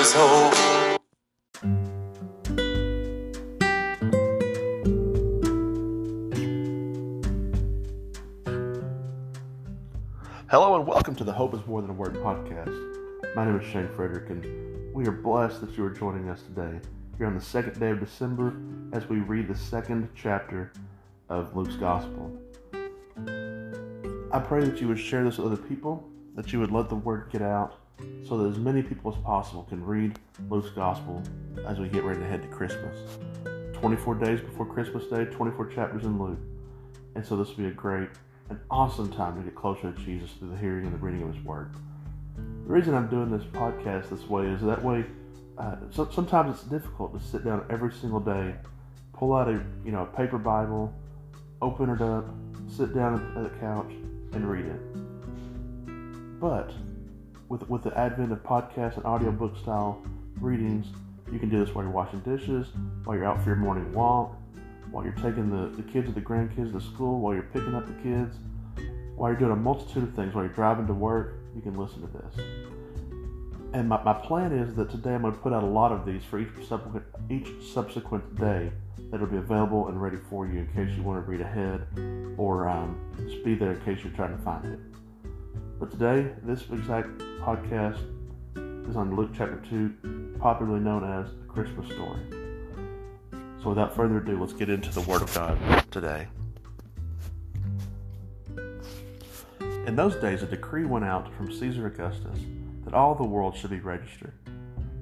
Hello and welcome to the Hope is More Than a Word podcast. My name is Shane Frederick, and we are blessed that you are joining us today here on the second day of December as we read the second chapter of Luke's Gospel. I pray that you would share this with other people, that you would let the word get out so that as many people as possible can read Luke's Gospel as we get ready to head to Christmas. 24 days before Christmas Day, 24 chapters in Luke. And so this will be a great an awesome time to get closer to Jesus through the hearing and the reading of His Word. The reason I'm doing this podcast this way is that way. Uh, so, sometimes it's difficult to sit down every single day, pull out a you know a paper Bible, open it up, sit down at the couch, and read it. But with with the advent of podcast and audiobook style readings, you can do this while you're washing dishes, while you're out for your morning walk, while you're taking the, the kids or the grandkids to school, while you're picking up the kids, while you're doing a multitude of things, while you're driving to work, you can listen to this. And my, my plan is that today I'm going to put out a lot of these for each subsequent, each subsequent day that will be available and ready for you in case you want to read ahead or um, just be there in case you're trying to find it. But today, this exact podcast is on Luke chapter 2, popularly known as the Christmas story. So without further ado, let's get into the Word of God today. In those days, a decree went out from Caesar Augustus that all the world should be registered.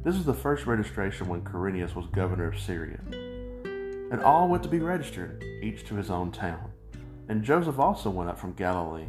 This was the first registration when Quirinius was governor of Syria. And all went to be registered, each to his own town. And Joseph also went up from Galilee,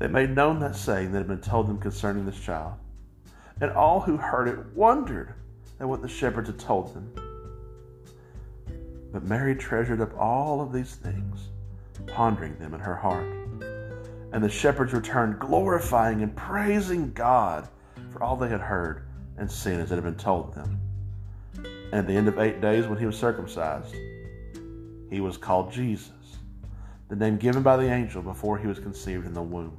they made known that saying that had been told them concerning this child. And all who heard it wondered at what the shepherds had told them. But Mary treasured up all of these things, pondering them in her heart. And the shepherds returned, glorifying and praising God for all they had heard and seen as it had been told them. And at the end of eight days, when he was circumcised, he was called Jesus, the name given by the angel before he was conceived in the womb.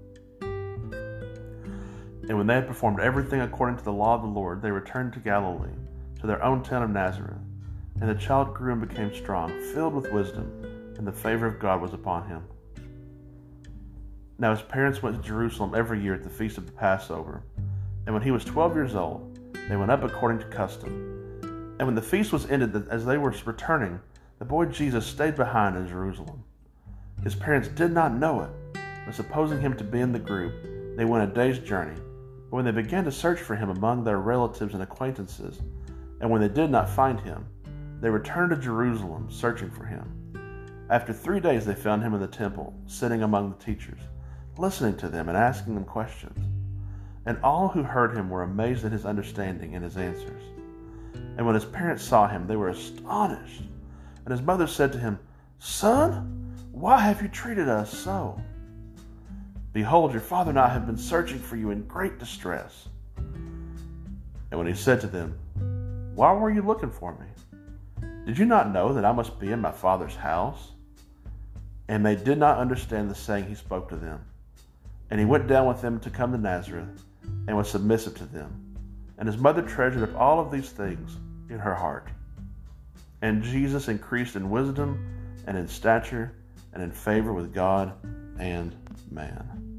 And when they had performed everything according to the law of the Lord, they returned to Galilee, to their own town of Nazareth. And the child grew and became strong, filled with wisdom, and the favor of God was upon him. Now his parents went to Jerusalem every year at the feast of the Passover. And when he was twelve years old, they went up according to custom. And when the feast was ended, as they were returning, the boy Jesus stayed behind in Jerusalem. His parents did not know it, but supposing him to be in the group, they went a day's journey. But when they began to search for him among their relatives and acquaintances, and when they did not find him, they returned to Jerusalem, searching for him. After three days, they found him in the temple, sitting among the teachers, listening to them and asking them questions. And all who heard him were amazed at his understanding and his answers. And when his parents saw him, they were astonished. And his mother said to him, Son, why have you treated us so? Behold, your father and I have been searching for you in great distress. And when he said to them, Why were you looking for me? Did you not know that I must be in my father's house? And they did not understand the saying he spoke to them. And he went down with them to come to Nazareth, and was submissive to them. And his mother treasured up all of these things in her heart. And Jesus increased in wisdom and in stature and in favor with God and man.